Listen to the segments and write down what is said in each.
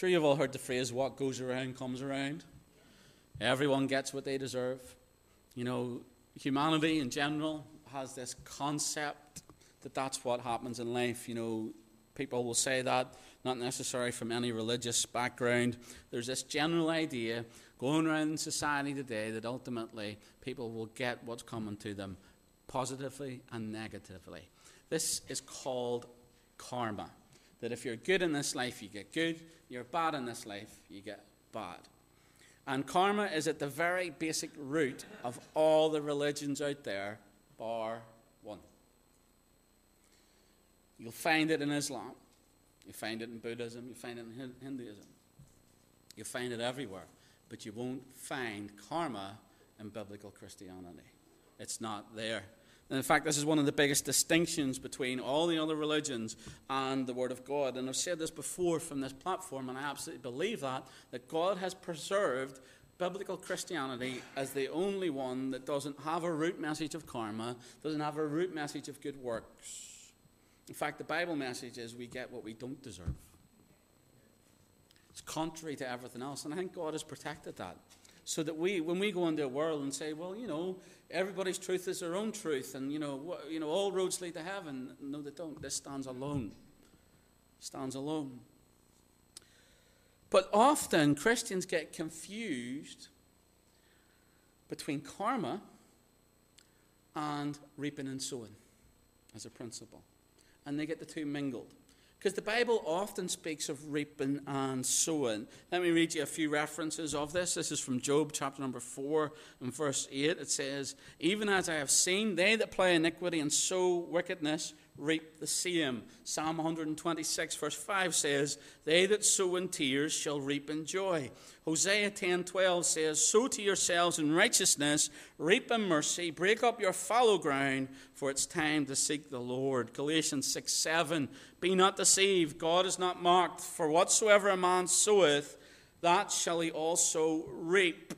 Sure, you've all heard the phrase, what goes around comes around. Everyone gets what they deserve. You know, humanity in general has this concept that that's what happens in life. You know, people will say that, not necessarily from any religious background. There's this general idea going around in society today that ultimately people will get what's coming to them positively and negatively. This is called karma. That if you're good in this life, you get good. You're bad in this life, you get bad. And karma is at the very basic root of all the religions out there, bar one. You'll find it in Islam. You find it in Buddhism. You find it in Hinduism. You find it everywhere. But you won't find karma in biblical Christianity. It's not there. And in fact, this is one of the biggest distinctions between all the other religions and the Word of God. And I've said this before from this platform, and I absolutely believe that, that God has preserved biblical Christianity as the only one that doesn't have a root message of karma, doesn't have a root message of good works. In fact, the Bible message is we get what we don't deserve. It's contrary to everything else, and I think God has protected that. So that we, when we go into a world and say, well, you know, everybody's truth is their own truth, and you know, what, you know, all roads lead to heaven. No, they don't. This stands alone. Stands alone. But often Christians get confused between karma and reaping and sowing as a principle, and they get the two mingled. Because the Bible often speaks of reaping and sowing. Let me read you a few references of this. This is from Job chapter number 4 and verse 8. It says, Even as I have seen, they that play iniquity and sow wickedness reap the same. Psalm 126, verse 5 says, They that sow in tears shall reap in joy. Hosea 10:12 says, Sow to yourselves in righteousness, reap in mercy, break up your fallow ground, for it's time to seek the Lord. Galatians 6 7, Be not deceived, God is not mocked, for whatsoever a man soweth, that shall he also reap.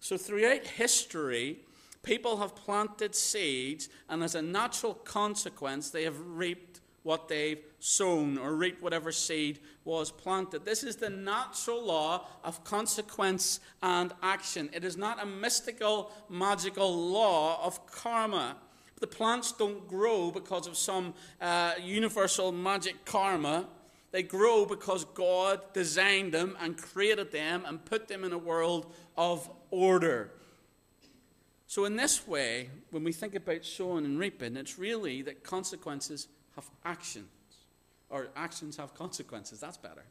So throughout history, People have planted seeds, and as a natural consequence, they have reaped what they've sown or reaped whatever seed was planted. This is the natural law of consequence and action. It is not a mystical, magical law of karma. The plants don't grow because of some uh, universal magic karma. They grow because God designed them and created them and put them in a world of order. So, in this way, when we think about sowing and reaping, it's really that consequences have actions, or actions have consequences. That's better.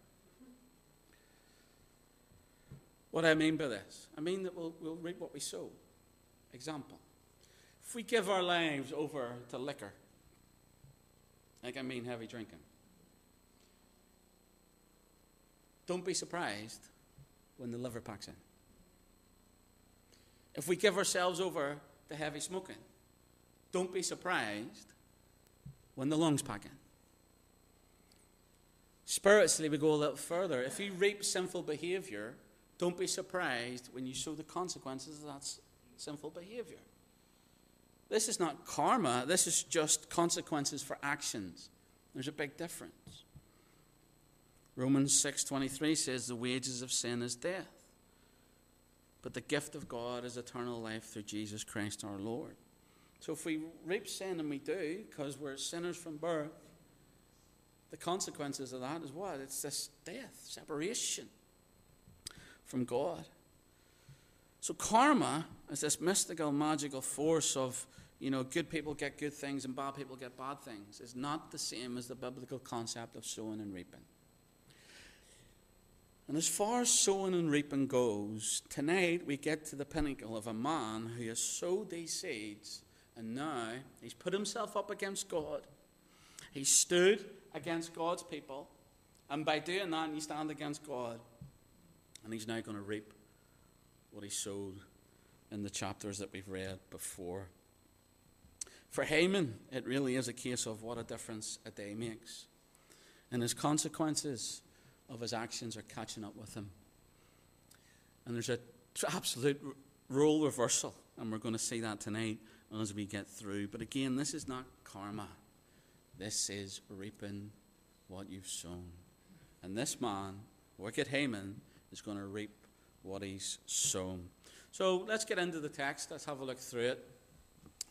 What I mean by this? I mean that we'll, we'll reap what we sow. Example if we give our lives over to liquor, like I mean heavy drinking, don't be surprised when the liver packs in if we give ourselves over to heavy smoking, don't be surprised when the lungs pack in. Spiritually, we go a little further. If you reap sinful behavior, don't be surprised when you sow the consequences of that sinful behavior. This is not karma, this is just consequences for actions. There's a big difference. Romans 6:23 says the wages of sin is death. But the gift of God is eternal life through Jesus Christ our Lord. So if we reap sin, and we do, because we're sinners from birth, the consequences of that is what? It's this death, separation from God. So karma is this mystical, magical force of, you know, good people get good things and bad people get bad things. It's not the same as the biblical concept of sowing and reaping. And as far as sowing and reaping goes, tonight we get to the pinnacle of a man who has sowed these seeds, and now he's put himself up against God. He stood against God's people, and by doing that, he stand against God. And he's now going to reap what he sowed in the chapters that we've read before. For Haman, it really is a case of what a difference a day makes. And his consequences of his actions are catching up with him. And there's an absolute role reversal, and we're going to see that tonight as we get through. But again, this is not karma, this is reaping what you've sown. And this man Wicked Haman is going to reap what he's sown. So let's get into the text. Let's have a look through it.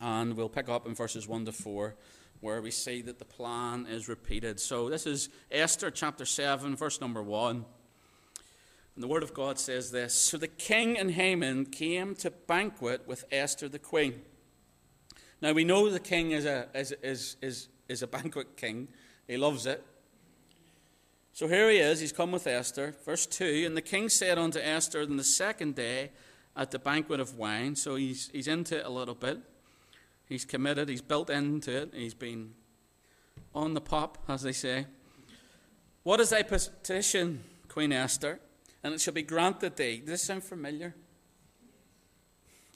And we'll pick up in verses 1 to 4, where we see that the plan is repeated. So this is Esther chapter 7, verse number 1. And the Word of God says this So the king and Haman came to banquet with Esther the queen. Now we know the king is a, is, is, is, is a banquet king, he loves it. So here he is, he's come with Esther. Verse 2 And the king said unto Esther on the second day at the banquet of wine, so he's, he's into it a little bit. He's committed, he's built into it, he's been on the pop, as they say. What is thy petition, Queen Esther? And it shall be granted thee. Does this sound familiar?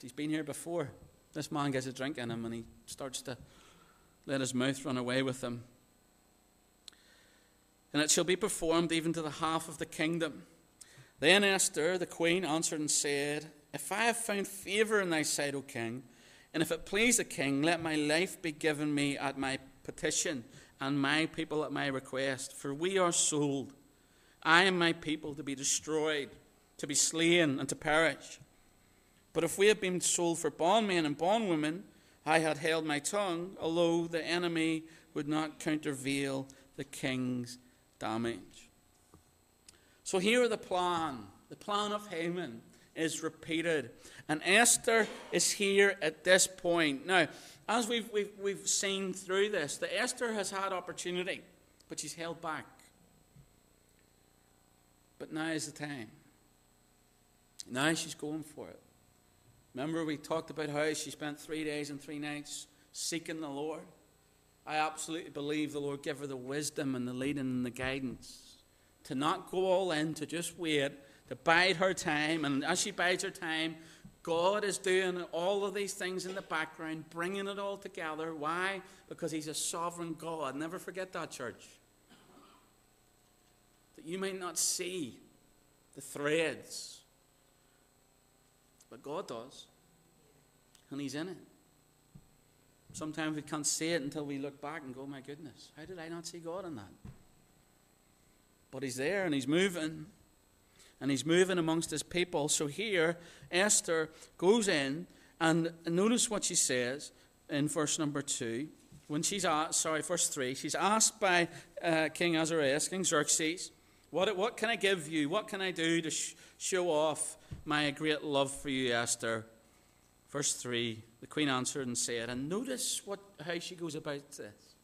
He's been here before. This man gets a drink in him and he starts to let his mouth run away with him. And it shall be performed even to the half of the kingdom. Then Esther, the queen, answered and said, If I have found favour in thy sight, O king, and if it please the king, let my life be given me at my petition, and my people at my request. For we are sold, I and my people, to be destroyed, to be slain, and to perish. But if we had been sold for bondmen and bondwomen, I had held my tongue, although the enemy would not countervail the king's damage. So here the plan, the plan of Haman is repeated. And Esther is here at this point. Now, as we've, we've, we've seen through this, that Esther has had opportunity, but she's held back. But now is the time. Now she's going for it. Remember, we talked about how she spent three days and three nights seeking the Lord. I absolutely believe the Lord gave her the wisdom and the leading and the guidance to not go all in, to just wait, to bide her time. And as she bides her time, God is doing all of these things in the background, bringing it all together. Why? Because He's a sovereign God. Never forget that, church. That you may not see the threads, but God does. And He's in it. Sometimes we can't see it until we look back and go, my goodness, how did I not see God in that? But He's there and He's moving. And He's moving amongst His people. So here, Esther goes in and notice what she says in verse number 2. When she's asked, sorry, verse 3, she's asked by uh, King Ahasuerus, King Xerxes, what, what can I give you? What can I do to sh- show off my great love for you, Esther? Verse 3 The queen answered and said, and notice what, how she goes about this.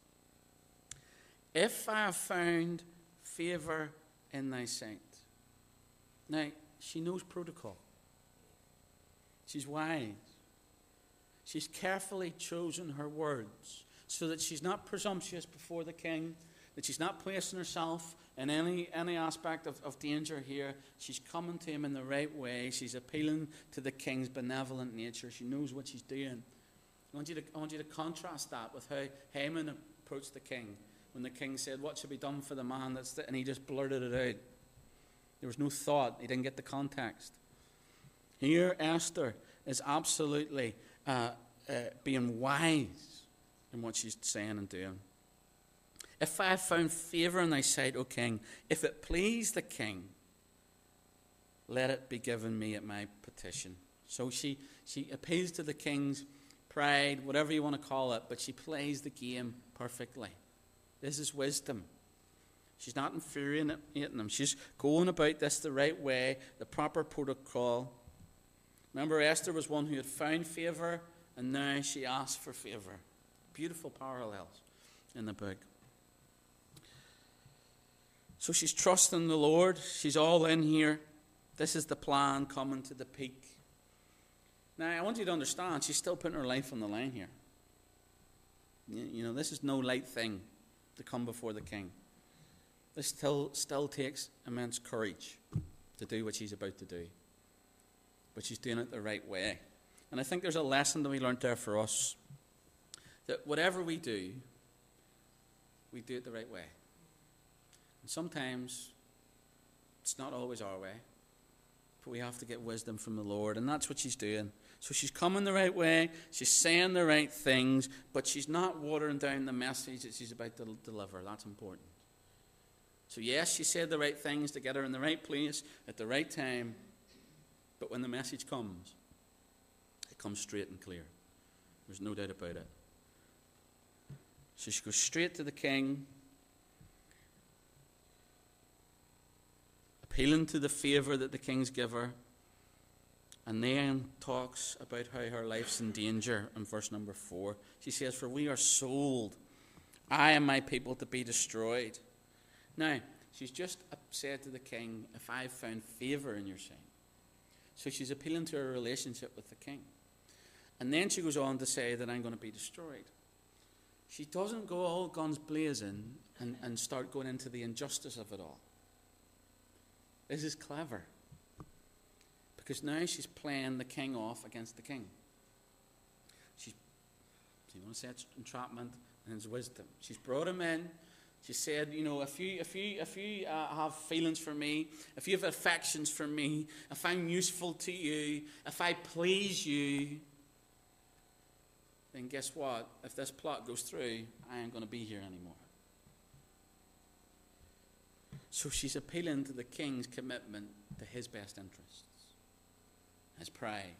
If I have found favour in thy sight. Now, she knows protocol. She's wise. She's carefully chosen her words so that she's not presumptuous before the king, that she's not placing herself in any, any aspect of, of danger here. She's coming to him in the right way. She's appealing to the king's benevolent nature. She knows what she's doing. I want you to, I want you to contrast that with how Haman approached the king when the king said, What should be done for the man? That's the, and he just blurted it out. There was no thought, he didn't get the context. Here, Esther is absolutely uh, uh, being wise in what she's saying and doing. If I have found favour in thy sight, O king, if it please the king, let it be given me at my petition. So she, she appeals to the king's pride, whatever you want to call it, but she plays the game perfectly. This is wisdom. She's not infuriating them. She's going about this the right way, the proper protocol. Remember, Esther was one who had found favour, and now she asked for favour. Beautiful parallels in the book. So she's trusting the Lord. She's all in here. This is the plan coming to the peak. Now, I want you to understand, she's still putting her life on the line here. You know, this is no light thing to come before the king. This still, still takes immense courage to do what she's about to do. But she's doing it the right way. And I think there's a lesson that we learned there for us that whatever we do, we do it the right way. And sometimes it's not always our way, but we have to get wisdom from the Lord, and that's what she's doing. So she's coming the right way, she's saying the right things, but she's not watering down the message that she's about to deliver. That's important. So, yes, she said the right things to get her in the right place at the right time. But when the message comes, it comes straight and clear. There's no doubt about it. So she goes straight to the king, appealing to the favour that the king's give her, and then talks about how her life's in danger in verse number four. She says, For we are sold, I and my people to be destroyed. Now, she's just said to the king, If I've found favour in your sight. So she's appealing to her relationship with the king. And then she goes on to say that I'm going to be destroyed. She doesn't go all guns blazing and, and start going into the injustice of it all. This is clever. Because now she's playing the king off against the king. She's, you want to say it's entrapment and it's wisdom. She's brought him in. She said, you know, if you, if you, if you uh, have feelings for me, if you have affections for me, if I'm useful to you, if I please you, then guess what? If this plot goes through, I ain't going to be here anymore. So she's appealing to the king's commitment to his best interests, his pride.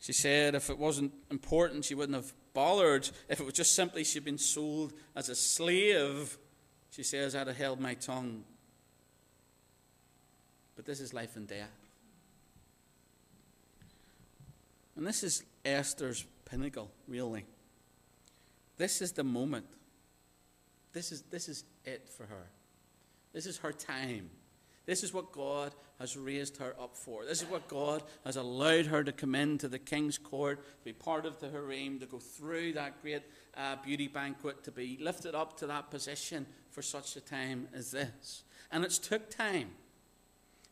She said if it wasn't important, she wouldn't have bothered. If it was just simply she'd been sold as a slave, she says, I'd have held my tongue. But this is life and death. And this is Esther's pinnacle, really. This is the moment. This is, this is it for her. This is her time. This is what God has raised her up for. This is what God has allowed her to come into the king's court, to be part of the harem, to go through that great uh, beauty banquet, to be lifted up to that position for such a time as this. And it's took time.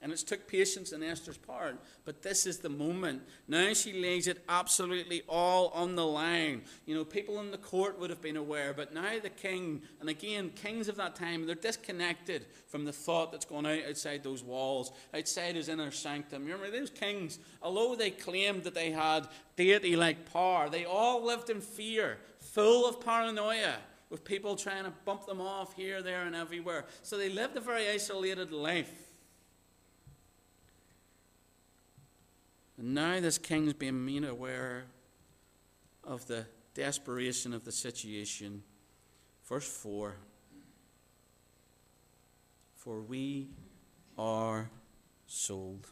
And it's took patience on Esther's part, but this is the moment. Now she lays it absolutely all on the line. You know, people in the court would have been aware, but now the king, and again, kings of that time, they're disconnected from the thought that's going out outside those walls, outside his inner sanctum. You remember those kings, although they claimed that they had deity like power, they all lived in fear, full of paranoia with people trying to bump them off here, there, and everywhere. So they lived a very isolated life. And now this king's being made aware of the desperation of the situation. Verse 4 For we are sold,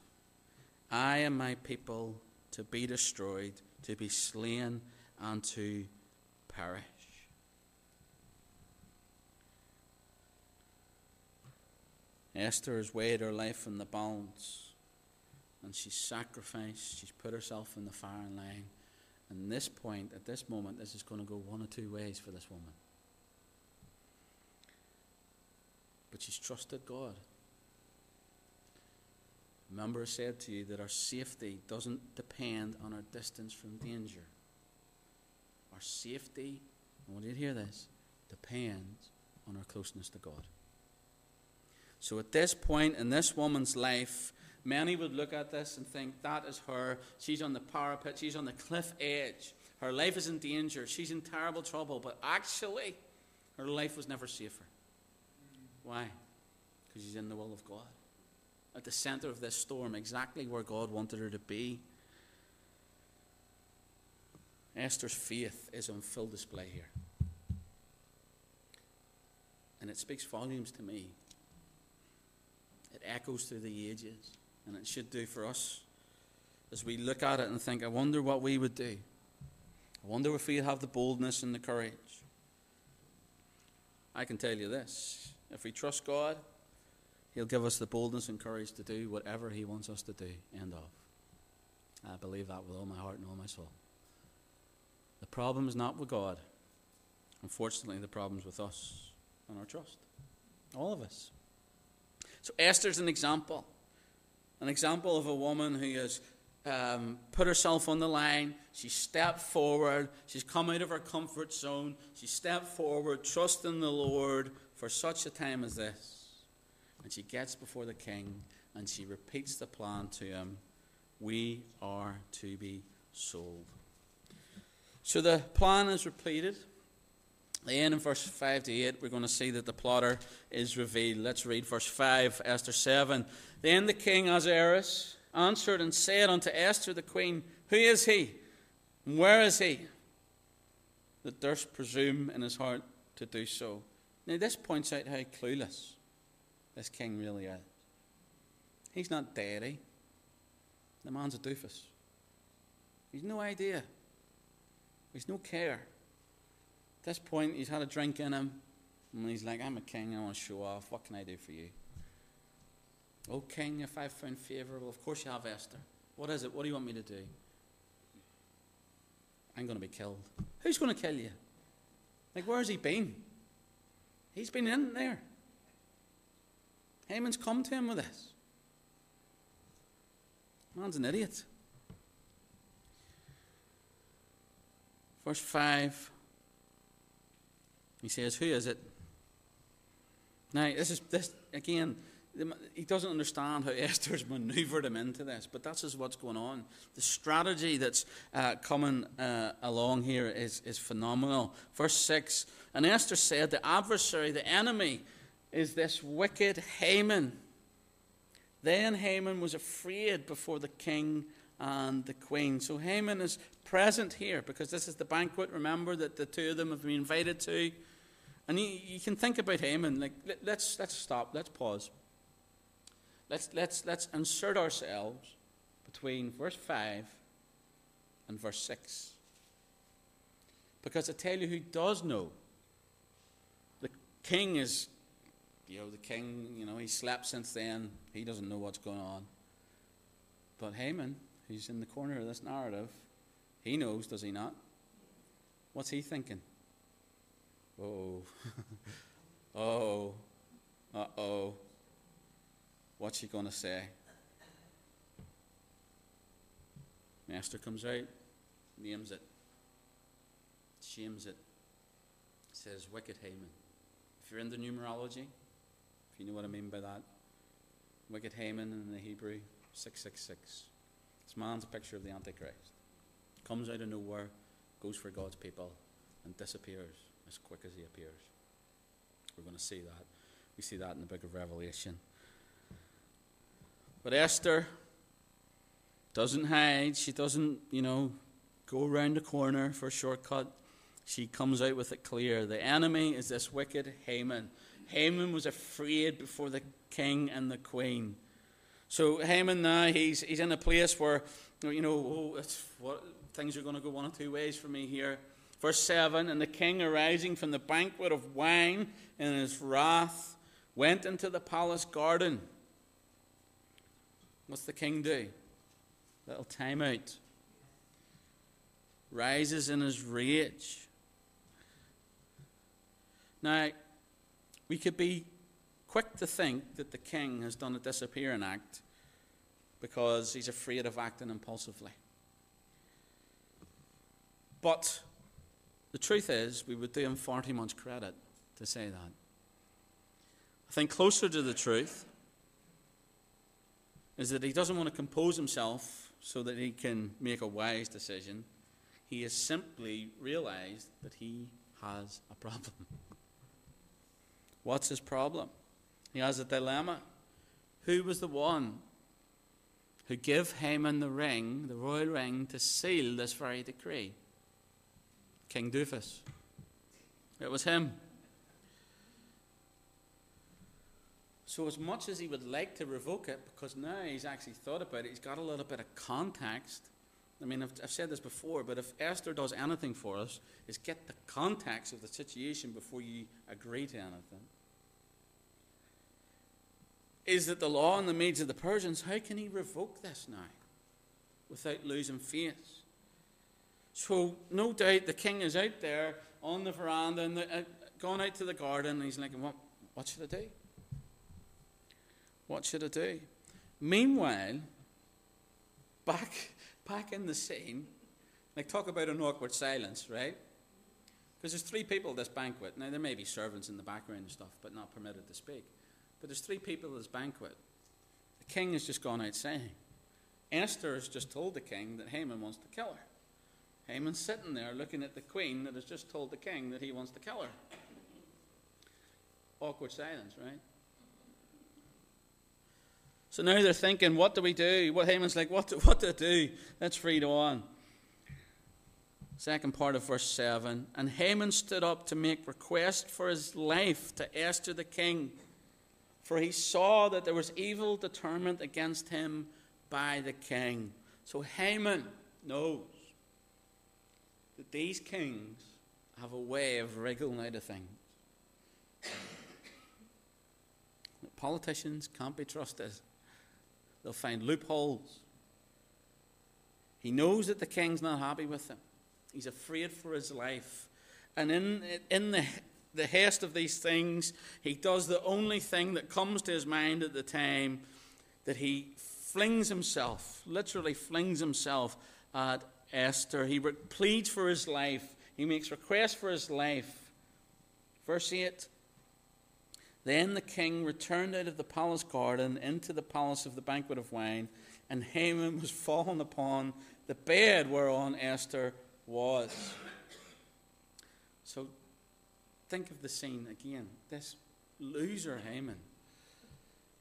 I and my people to be destroyed, to be slain, and to perish. Esther has weighed her life in the balance and she's sacrificed, she's put herself in the firing line. And this point, at this moment, this is going to go one or two ways for this woman. But she's trusted God. Remember, I said to you that our safety doesn't depend on our distance from danger. Our safety, I want you to hear this, depends on our closeness to God. So at this point in this woman's life, Many would look at this and think, that is her. She's on the parapet, she's on the cliff edge. Her life is in danger, she's in terrible trouble. But actually, her life was never safer. Why? Because she's in the will of God. At the center of this storm, exactly where God wanted her to be. Esther's faith is on full display here. And it speaks volumes to me. It echoes through the ages and it should do for us as we look at it and think, I wonder what we would do. I wonder if we'd have the boldness and the courage. I can tell you this if we trust God, He'll give us the boldness and courage to do whatever He wants us to do. End of. I believe that with all my heart and all my soul. The problem is not with God. Unfortunately, the problem's with us and our trust. All of us. So Esther's an example. An example of a woman who has um, put herself on the line. She stepped forward. She's come out of her comfort zone. She stepped forward, trusting the Lord for such a time as this. And she gets before the king and she repeats the plan to him We are to be sold. So the plan is repeated. Then in verse 5 to 8, we're going to see that the plotter is revealed. Let's read verse 5, Esther 7. Then the king Ahasuerus answered and said unto Esther the queen, Who is he? And where is he? That durst presume in his heart to do so. Now, this points out how clueless this king really is. He's not deity. Eh? The man's a doofus. He's no idea. He's no care. At this point, he's had a drink in him, and he's like, I'm a king, I want to show off. What can I do for you? Oh, king, if I've found favourable, of course you have Esther. What is it? What do you want me to do? I'm going to be killed. Who's going to kill you? Like, where's he been? He's been in there. Haman's come to him with this. Man's an idiot. Verse 5, he says, Who is it? Now, this is, this, again, he doesn't understand how Esther's maneuvered him into this, but that's just what's going on. The strategy that's uh, coming uh, along here is, is phenomenal. Verse 6 And Esther said, The adversary, the enemy, is this wicked Haman. Then Haman was afraid before the king and the queen. So Haman is present here because this is the banquet, remember, that the two of them have been invited to. And you, you can think about Haman. Like, let, let's, let's stop, let's pause. Let's, let's, let's insert ourselves between verse 5 and verse 6. Because I tell you who does know. The king is, you know, the king, you know, he slept since then. He doesn't know what's going on. But Haman, who's in the corner of this narrative, he knows, does he not? What's he thinking? Oh, oh, uh oh. What's he going to say? Esther comes out, names it, shames it, says, Wicked Haman. If you're into numerology, if you know what I mean by that, Wicked Haman in the Hebrew, 666. This man's a picture of the Antichrist. Comes out of nowhere, goes for God's people, and disappears as quick as he appears. We're going to see that. We see that in the book of Revelation. But Esther doesn't hide. She doesn't, you know, go around the corner for a shortcut. She comes out with it clear. The enemy is this wicked Haman. Haman was afraid before the king and the queen. So Haman now he's he's in a place where you know oh, what things are going to go one of two ways for me here. Verse seven, and the king arising from the banquet of wine in his wrath went into the palace garden What's the king do? Little timeout. Rises in his rage. Now, we could be quick to think that the king has done a disappearing act because he's afraid of acting impulsively. But the truth is, we would do him far too much credit to say that. I think closer to the truth is that he doesn't want to compose himself so that he can make a wise decision. He has simply realized that he has a problem. What's his problem? He has a dilemma. Who was the one who gave Haman the ring, the royal ring, to seal this very decree? King Doofus. It was him. So, as much as he would like to revoke it, because now he's actually thought about it, he's got a little bit of context. I mean, I've, I've said this before, but if Esther does anything for us, is get the context of the situation before you agree to anything. Is that the law and the Medes of the Persians, how can he revoke this now without losing face? So, no doubt the king is out there on the veranda and the, uh, gone out to the garden, and he's like, what, what should I do? What should I do? Meanwhile, back, back in the scene, like talk about an awkward silence, right? Because there's three people at this banquet. Now, there may be servants in the background and stuff, but not permitted to speak. But there's three people at this banquet. The king has just gone out saying. Esther has just told the king that Haman wants to kill her. Haman's sitting there looking at the queen that has just told the king that he wants to kill her. Awkward silence, right? So now they're thinking, what do we do? What Haman's like, what do, what do I do? Let's read on. Second part of verse 7. And Haman stood up to make request for his life to Esther the king, for he saw that there was evil determined against him by the king. So Haman knows that these kings have a way of wriggling out of things. Politicians can't be trusted. They'll find loopholes. He knows that the king's not happy with him. He's afraid for his life. And in, in the, the haste of these things, he does the only thing that comes to his mind at the time that he flings himself, literally flings himself at Esther. He pleads for his life. He makes requests for his life. Verse 8 Then the king returned out of the palace garden into the palace of the banquet of wine, and Haman was fallen upon the bed whereon Esther was. So think of the scene again. This loser Haman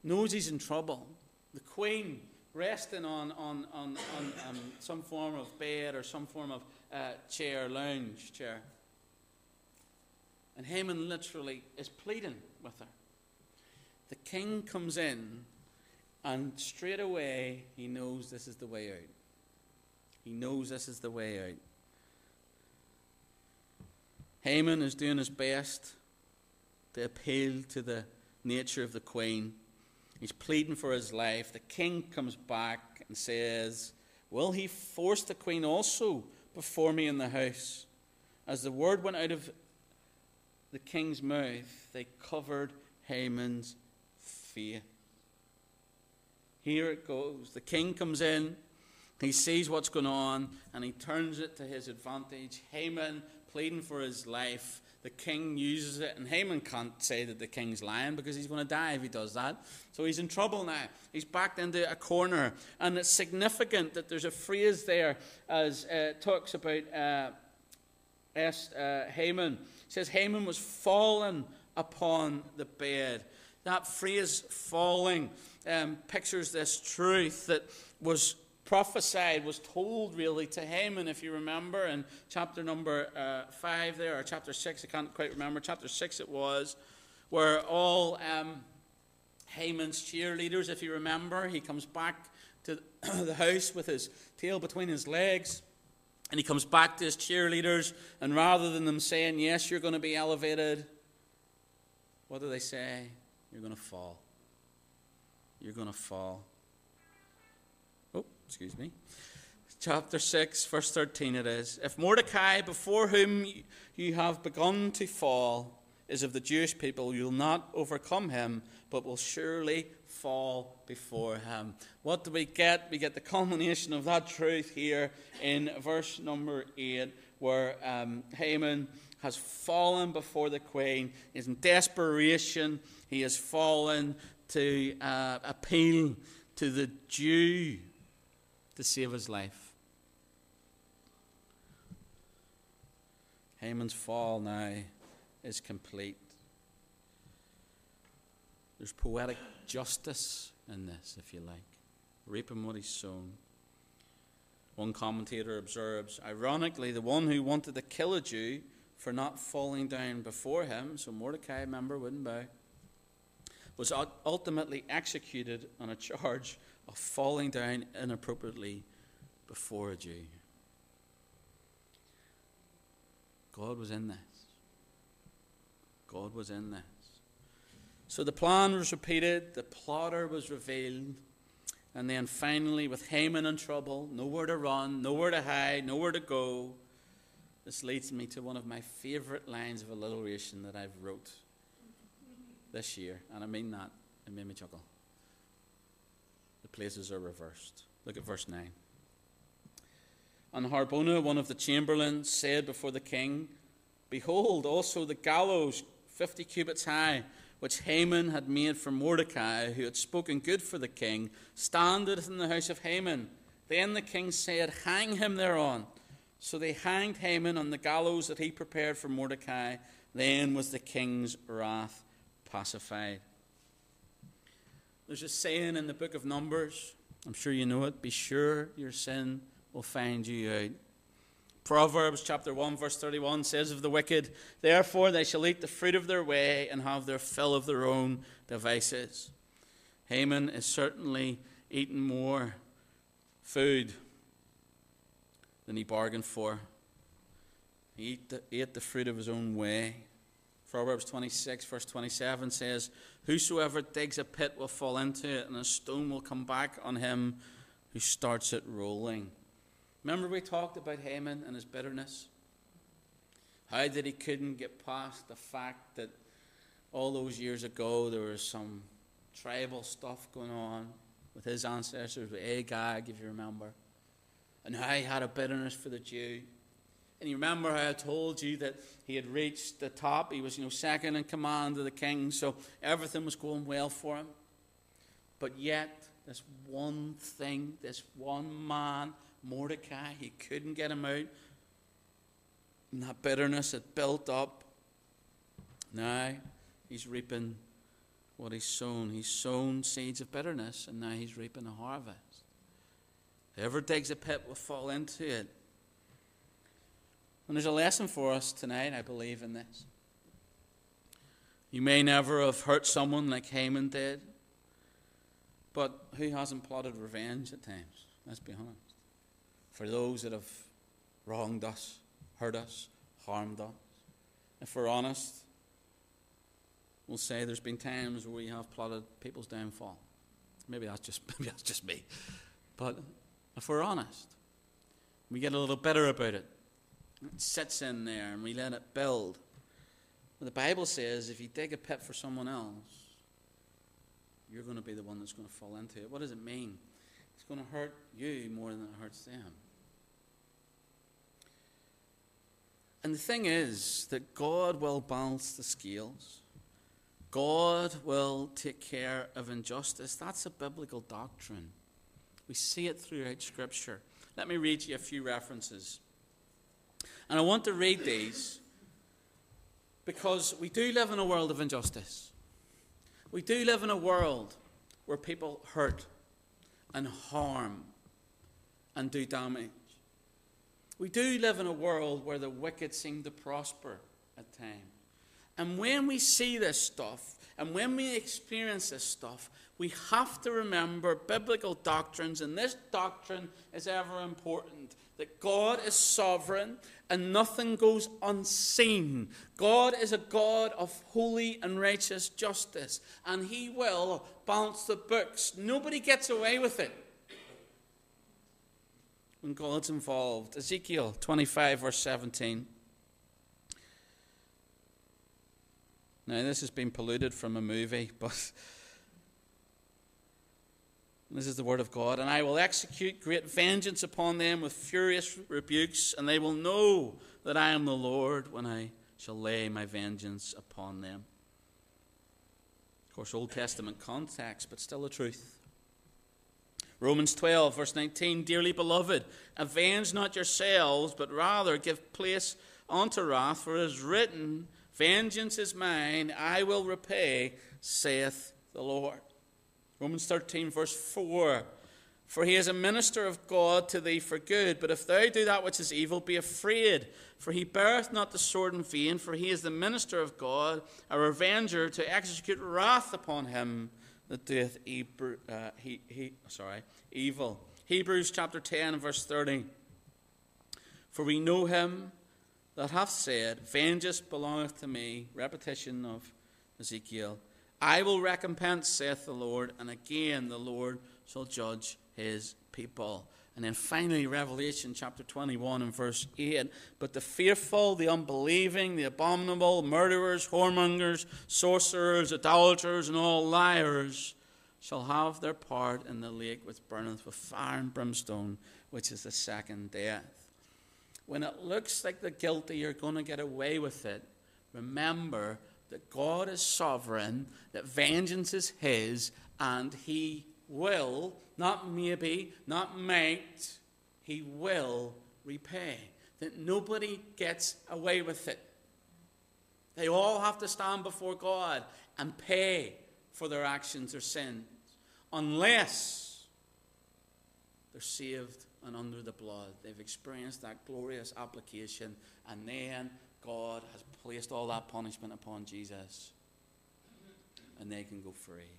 knows he's in trouble. The queen resting on, on, on, on um, some form of bed or some form of uh, chair, lounge chair. And Haman literally is pleading with her. The king comes in, and straight away he knows this is the way out. He knows this is the way out. Haman is doing his best to appeal to the nature of the queen. He's pleading for his life. The king comes back and says, Will he force the queen also before me in the house? As the word went out of the king's mouth, they covered Haman's fear. Here it goes. The king comes in, he sees what's going on, and he turns it to his advantage. Haman pleading for his life. The king uses it, and Haman can't say that the king's lying because he's going to die if he does that. So he's in trouble now. He's backed into a corner. And it's significant that there's a phrase there as uh, talks about uh, uh, Haman. It says, Haman was fallen upon the bed. That phrase, falling, um, pictures this truth that was prophesied, was told really to Haman, if you remember, in chapter number uh, 5 there, or chapter 6, I can't quite remember, chapter 6 it was, where all um, Haman's cheerleaders, if you remember, he comes back to the house with his tail between his legs. And he comes back to his cheerleaders, and rather than them saying, Yes, you're going to be elevated, what do they say? You're going to fall. You're going to fall excuse me. Chapter 6, verse 13 it is. If Mordecai, before whom you have begun to fall, is of the Jewish people, you'll not overcome him, but will surely fall before him. What do we get? We get the culmination of that truth here in verse number 8, where um, Haman has fallen before the queen. He's in desperation. He has fallen to uh, appeal to the Jew to save his life. Haman's fall now is complete. There's poetic justice in this, if you like. Reaping what he's sown. One commentator observes ironically, the one who wanted to kill a Jew for not falling down before him, so Mordecai, remember, wouldn't bow, was ultimately executed on a charge of falling down inappropriately before a Jew. God was in this. God was in this. So the plan was repeated, the plotter was revealed, and then finally, with Haman in trouble, nowhere to run, nowhere to hide, nowhere to go, this leads me to one of my favourite lines of alliteration that I've wrote this year, and I mean that. It made me chuckle The places are reversed. Look at verse 9. And Harbona, one of the chamberlains, said before the king, Behold, also the gallows fifty cubits high, which Haman had made for Mordecai, who had spoken good for the king, standeth in the house of Haman. Then the king said, Hang him thereon. So they hanged Haman on the gallows that he prepared for Mordecai. Then was the king's wrath pacified. There's a saying in the book of Numbers, I'm sure you know it be sure your sin will find you out. Proverbs chapter 1, verse 31 says of the wicked, Therefore they shall eat the fruit of their way and have their fill of their own devices. Haman is certainly eating more food than he bargained for. He ate the, ate the fruit of his own way. Proverbs 26, verse 27 says, Whosoever digs a pit will fall into it, and a stone will come back on him who starts it rolling. Remember, we talked about Haman and his bitterness? How that he couldn't get past the fact that all those years ago there was some tribal stuff going on with his ancestors, with Agag, if you remember and how he had a bitterness for the Jew. And you remember how I told you that he had reached the top. He was, you know, second in command of the king, so everything was going well for him. But yet, this one thing, this one man, Mordecai, he couldn't get him out. And that bitterness had built up. Now he's reaping what he's sown. He's sown seeds of bitterness, and now he's reaping a harvest. Whoever digs a pit will fall into it. And there's a lesson for us tonight, I believe, in this. You may never have hurt someone like Haman did, but who hasn't plotted revenge at times? Let's be honest. For those that have wronged us, hurt us, harmed us. If we're honest, we'll say there's been times where we have plotted people's downfall. Maybe that's just maybe that's just me. But if we're honest. We get a little better about it. It sits in there and we let it build. But the Bible says if you dig a pit for someone else, you're going to be the one that's going to fall into it. What does it mean? It's going to hurt you more than it hurts them. And the thing is that God will balance the scales. God will take care of injustice. That's a biblical doctrine. We see it throughout Scripture. Let me read you a few references. And I want to read these because we do live in a world of injustice. We do live in a world where people hurt and harm and do damage. We do live in a world where the wicked seem to prosper at times. And when we see this stuff and when we experience this stuff, we have to remember biblical doctrines, and this doctrine is ever important that God is sovereign and nothing goes unseen. God is a God of holy and righteous justice, and He will balance the books. Nobody gets away with it when God's involved. Ezekiel 25, verse 17. Now, this has been polluted from a movie, but this is the word of God. And I will execute great vengeance upon them with furious rebukes, and they will know that I am the Lord when I shall lay my vengeance upon them. Of course, Old Testament context, but still the truth. Romans 12, verse 19 Dearly beloved, avenge not yourselves, but rather give place unto wrath, for it is written, Vengeance is mine, I will repay, saith the Lord. Romans 13, verse 4. For he is a minister of God to thee for good. But if thou do that which is evil, be afraid. For he beareth not the sword in vain, for he is the minister of God, a revenger to execute wrath upon him that doeth uh, he, he, sorry, evil. Hebrews chapter 10, verse 30. For we know him that hath said, Vengeance belongeth to me. Repetition of Ezekiel. I will recompense, saith the Lord, and again the Lord shall judge his people. And then finally, Revelation chapter 21 and verse 8. But the fearful, the unbelieving, the abominable, murderers, whoremongers, sorcerers, idolaters, and all liars shall have their part in the lake which burneth with fire and brimstone, which is the second death. When it looks like the guilty are going to get away with it, remember that God is sovereign, that vengeance is His, and He will, not maybe, not might, He will repay. that nobody gets away with it. They all have to stand before God and pay for their actions or sins, unless they're saved and under the blood. They've experienced that glorious application, and then God has placed all that punishment upon Jesus, and they can go free.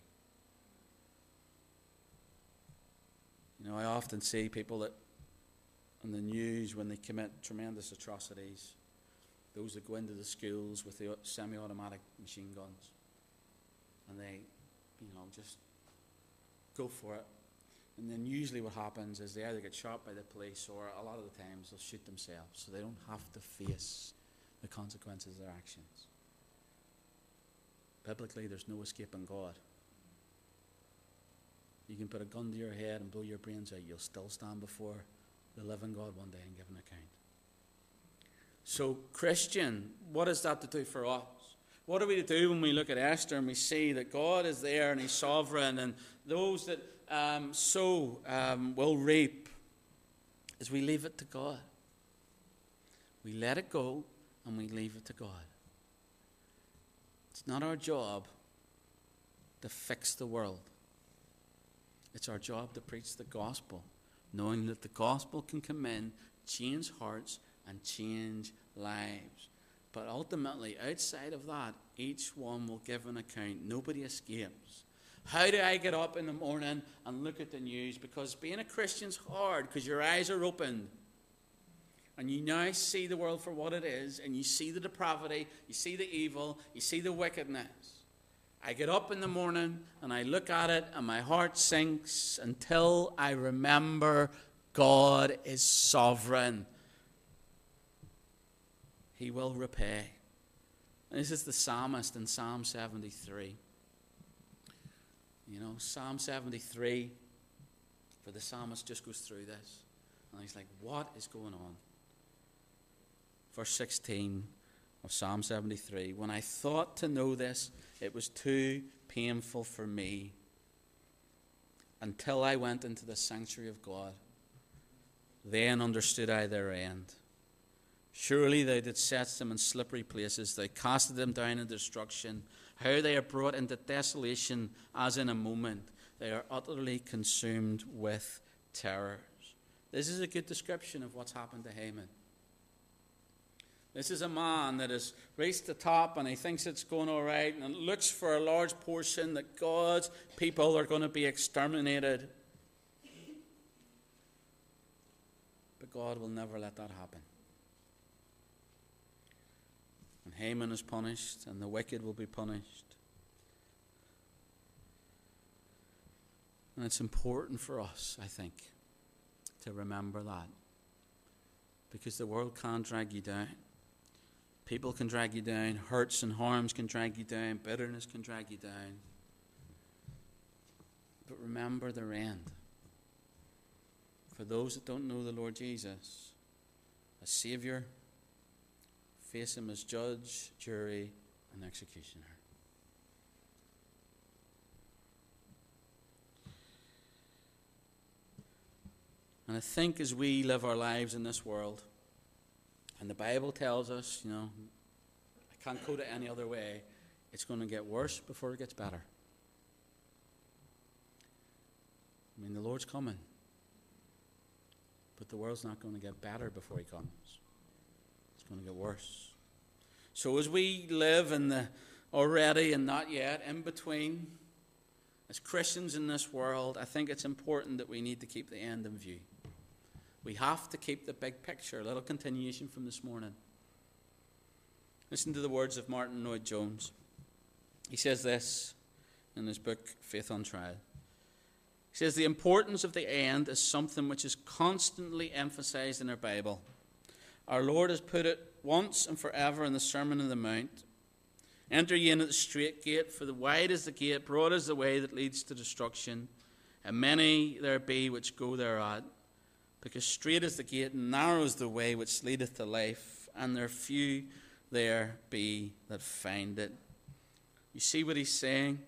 You know, I often see people that on the news when they commit tremendous atrocities, those that go into the schools with the semi automatic machine guns, and they, you know, just go for it. And then usually what happens is they either get shot by the police or a lot of the times they'll shoot themselves so they don't have to face the consequences of their actions. Biblically, there's no escaping God. You can put a gun to your head and blow your brains out, you'll still stand before the living God one day and give an account. So, Christian, what is that to do for us? What are we to do when we look at Esther and we see that God is there and He's sovereign and those that um, sow um, will reap? Is we leave it to God. We let it go and we leave it to God. It's not our job to fix the world. It's our job to preach the gospel, knowing that the gospel can come in, change hearts, and change lives. But ultimately, outside of that, each one will give an account. Nobody escapes. How do I get up in the morning and look at the news? Because being a Christian's hard because your eyes are opened. And you now see the world for what it is, and you see the depravity, you see the evil, you see the wickedness. I get up in the morning and I look at it and my heart sinks until I remember God is sovereign. He will repay. And this is the psalmist in Psalm 73. You know, Psalm 73, for the psalmist just goes through this. And he's like, what is going on? Verse 16 of Psalm 73 When I thought to know this, it was too painful for me until I went into the sanctuary of God. Then understood I their end. Surely thou didst set them in slippery places, thou casted them down in destruction. How they are brought into desolation as in a moment. They are utterly consumed with terrors. This is a good description of what's happened to Haman. This is a man that has reached the top and he thinks it's going all right and looks for a large portion that God's people are going to be exterminated. But God will never let that happen. And Haman is punished and the wicked will be punished. And it's important for us, I think, to remember that. Because the world can't drag you down. People can drag you down, hurts and harms can drag you down, bitterness can drag you down. But remember their end. For those that don't know the Lord Jesus as Saviour, face Him as judge, jury, and executioner. And I think as we live our lives in this world, and the Bible tells us, you know, I can't quote it any other way, it's going to get worse before it gets better. I mean, the Lord's coming. But the world's not going to get better before He comes, it's going to get worse. So as we live in the already and not yet, in between, as Christians in this world, I think it's important that we need to keep the end in view. We have to keep the big picture. A little continuation from this morning. Listen to the words of Martyn Lloyd-Jones. He says this in his book, Faith on Trial. He says, The importance of the end is something which is constantly emphasized in our Bible. Our Lord has put it once and forever in the Sermon on the Mount. Enter ye in at the strait gate, for the wide is the gate, broad is the way that leads to destruction, and many there be which go thereat. Because strait is the gate, and narrow is the way which leadeth to life, and there are few there be that find it. You see what he's saying?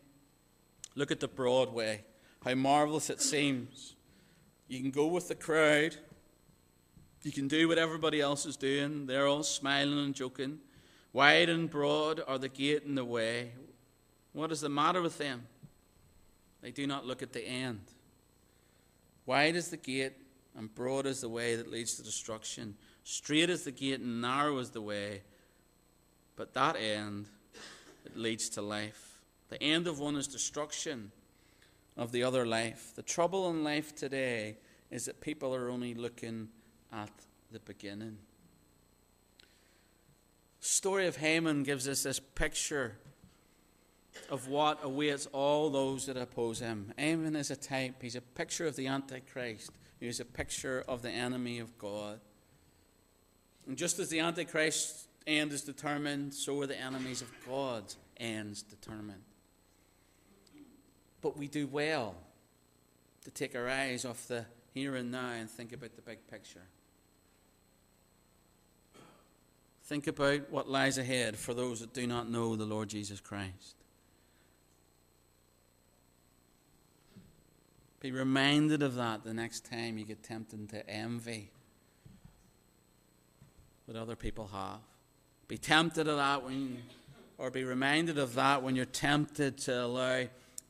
Look at the broad way, how marvelous it seems. You can go with the crowd, You can do what everybody else is doing. They're all smiling and joking. Wide and broad are the gate and the way. What is the matter with them? They do not look at the end. Wide is the gate, and broad is the way that leads to destruction. Strait is the gate, and narrow is the way. But that end, it leads to life. The end of one is destruction, of the other life. The trouble in life today is that people are only looking at the beginning. The story of Haman gives us this picture of what awaits all those that oppose him. Haman is a type, he's a picture of the Antichrist, he's a picture of the enemy of God. And just as the Antichrist's end is determined, so are the enemies of God's ends determined. But we do well to take our eyes off the here and now and think about the big picture. Think about what lies ahead for those that do not know the Lord Jesus Christ. Be reminded of that the next time you get tempted to envy what other people have. Be tempted of that when, or be reminded of that when you're tempted to allow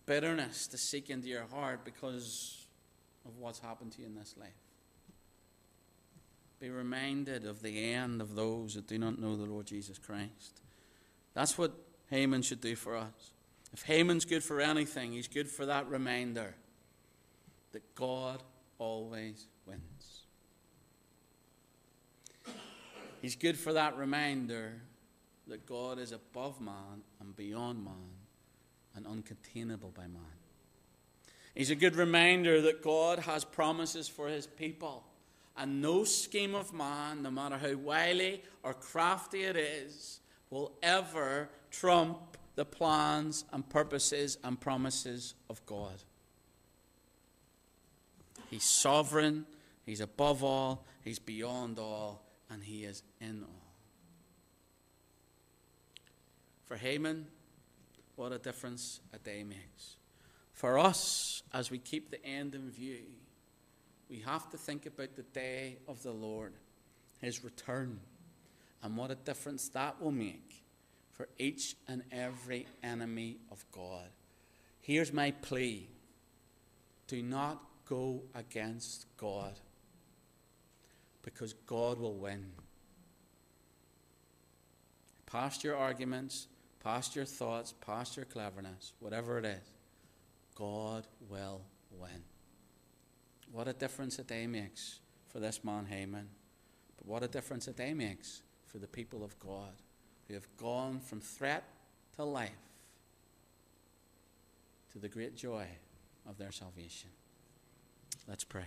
bitterness to seek into your heart because of what's happened to you in this life. Be reminded of the end of those that do not know the Lord Jesus Christ. That's what Haman should do for us. If Haman's good for anything, he's good for that reminder that God always wins. He's good for that reminder that God is above man and beyond man and uncontainable by man. He's a good reminder that God has promises for his people. And no scheme of man, no matter how wily or crafty it is, will ever trump the plans and purposes and promises of God. He's sovereign, He's above all, He's beyond all, and He is in all. For Haman, what a difference a day makes. For us, as we keep the end in view, we have to think about the day of the Lord, His return, and what a difference that will make for each and every enemy of God. Here's my plea do not go against God, because God will win. Past your arguments, past your thoughts, past your cleverness, whatever it is, God will win. What a difference a day makes for this man Haman. But what a difference a day makes for the people of God who have gone from threat to life to the great joy of their salvation. Let's pray.